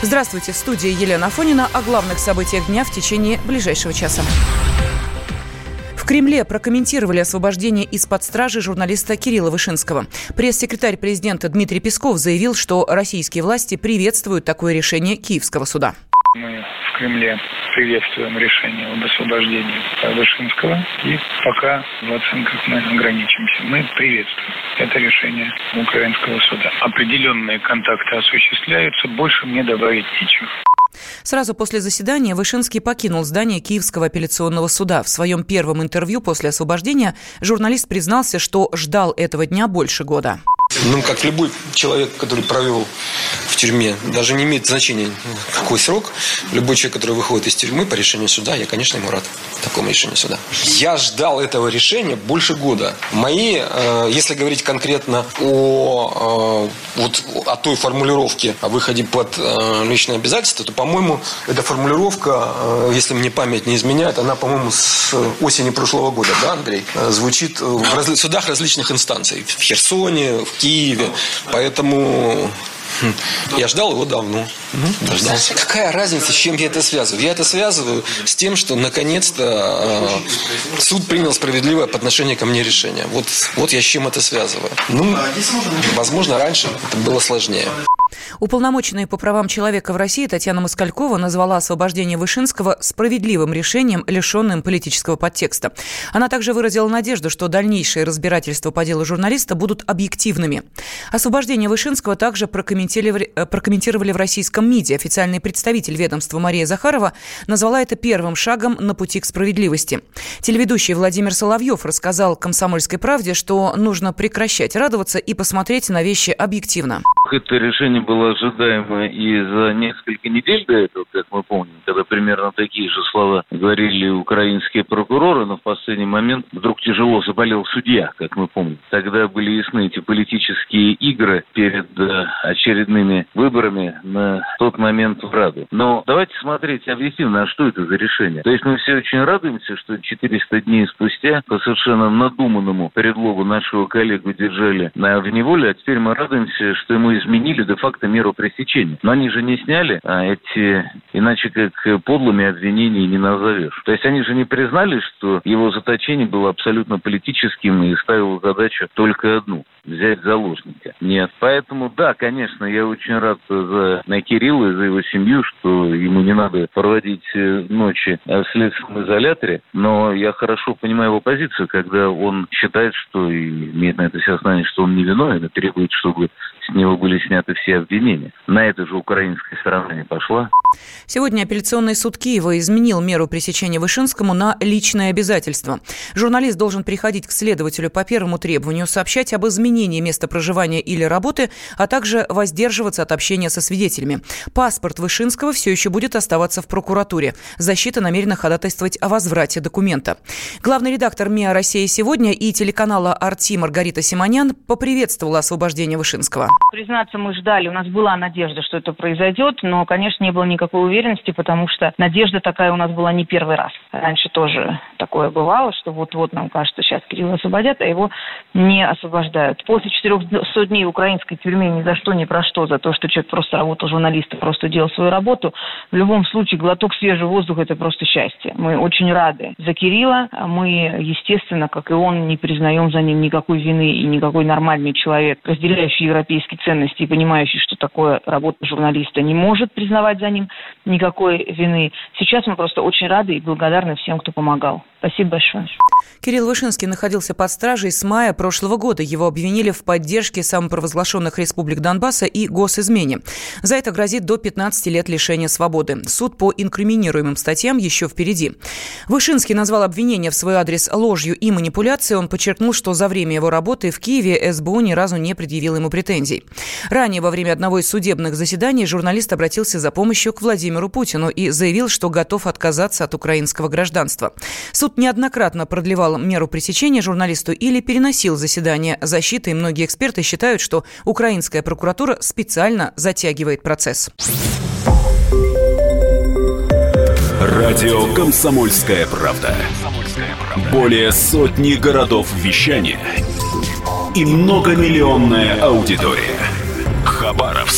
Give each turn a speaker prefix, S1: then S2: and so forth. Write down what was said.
S1: Здравствуйте, в студии Елена Афонина о главных событиях дня в течение ближайшего часа. В Кремле прокомментировали освобождение из-под стражи журналиста Кирилла Вышинского. Пресс-секретарь президента Дмитрий Песков заявил, что российские власти приветствуют такое решение Киевского суда.
S2: Мы в Кремле приветствуем решение об освобождении Вышинского. И пока в оценках мы ограничимся. Мы приветствуем это решение украинского суда. Определенные контакты осуществляются. Больше мне добавить нечего.
S1: Сразу после заседания Вышинский покинул здание Киевского апелляционного суда. В своем первом интервью после освобождения журналист признался, что ждал этого дня больше года.
S3: Ну, как любой человек, который провел в тюрьме, даже не имеет значения, какой срок. Любой человек, который выходит из тюрьмы по решению суда, я, конечно, ему рад такому решению суда. Я ждал этого решения больше года. Мои, э, если говорить конкретно о, э, вот, о той формулировке о выходе под э, личные обязательства, то, по-моему, эта формулировка, если мне память не изменяет, она, по-моему, с осени прошлого года, да, Андрей, звучит в судах различных инстанций. В Херсоне, в Киеве. Поэтому хм, я ждал его давно. Ждал. Какая разница, с чем я это связываю? Я это связываю с тем, что наконец-то э, суд принял справедливое по отношению ко мне решение. Вот, вот я с чем это связываю. Ну, возможно, раньше это было сложнее.
S1: Уполномоченная по правам человека в России Татьяна Москалькова назвала освобождение Вышинского справедливым решением, лишенным политического подтекста. Она также выразила надежду, что дальнейшие разбирательства по делу журналиста будут объективными. Освобождение Вышинского также прокомментировали, э, прокомментировали в российском МИДе. Официальный представитель ведомства Мария Захарова назвала это первым шагом на пути к справедливости. Телеведущий Владимир Соловьев рассказал «Комсомольской правде», что нужно прекращать радоваться и посмотреть на вещи объективно.
S4: Это решение было ожидаемо и за несколько недель до этого, как мы помним, когда примерно такие же слова говорили украинские прокуроры, но в последний момент вдруг тяжело заболел судья, как мы помним. Тогда были ясны эти политические игры перед э, очередными выборами на тот момент в Раду. Но давайте смотреть объективно, а что это за решение? То есть мы все очень радуемся, что 400 дней спустя по совершенно надуманному предлогу нашего коллегу держали в неволе, а теперь мы радуемся, что ему изменили де-факто меру пресечения. Но они же не сняли а эти, иначе как подлыми обвинений не назовешь. То есть они же не признали, что его заточение было абсолютно политическим и ставило задачу только одну – взять заложника. Нет. Поэтому, да, конечно, я очень рад за на Кирилла и за его семью, что ему не надо проводить э, ночи в следственном изоляторе, но я хорошо понимаю его позицию, когда он считает, что и имеет на это все основание, что он не виновен и требует, чтобы него были сняты все обвинения. На это же украинская сторона не пошла.
S1: Сегодня апелляционный суд Киева изменил меру пресечения Вышинскому на личное обязательство. Журналист должен приходить к следователю по первому требованию, сообщать об изменении места проживания или работы, а также воздерживаться от общения со свидетелями. Паспорт Вышинского все еще будет оставаться в прокуратуре. Защита намерена ходатайствовать о возврате документа. Главный редактор МИА «Россия сегодня» и телеканала «Арти» Маргарита Симонян поприветствовала освобождение Вышинского.
S5: Признаться, мы ждали, у нас была надежда, что это произойдет, но, конечно, не было никакой уверенности, потому что надежда такая у нас была не первый раз. Раньше тоже такое бывало, что вот-вот нам кажется, сейчас Кирилла освободят, а его не освобождают. После 400 дней в украинской тюрьме ни за что, ни про что, за то, что человек просто работал журналистом, просто делал свою работу, в любом случае глоток свежего воздуха – это просто счастье. Мы очень рады за Кирилла. Мы, естественно, как и он, не признаем за ним никакой вины и никакой нормальный человек, разделяющий европейские ценности и понимающий, что такое работа журналиста не может признавать за ним никакой вины. Сейчас мы просто очень рады и благодарны всем, кто помогал. Спасибо большое.
S1: Кирилл Вышинский находился под стражей с мая прошлого года. Его обвинили в поддержке самопровозглашенных республик Донбасса и госизмене. За это грозит до 15 лет лишения свободы. Суд по инкриминируемым статьям еще впереди. Вышинский назвал обвинение в свой адрес ложью и манипуляцией. Он подчеркнул, что за время его работы в Киеве СБУ ни разу не предъявил ему претензий. Ранее во время одного из судебных заседаний журналист обратился за помощью к Владимиру Путину и заявил, что готов отказаться от украинского гражданства. Суд неоднократно продлевал меру пресечения журналисту или переносил заседание защиты, и многие эксперты считают, что украинская прокуратура специально затягивает процесс.
S6: Радио «Комсомольская правда». Более сотни городов вещания и многомиллионная аудитория. Хабаровск.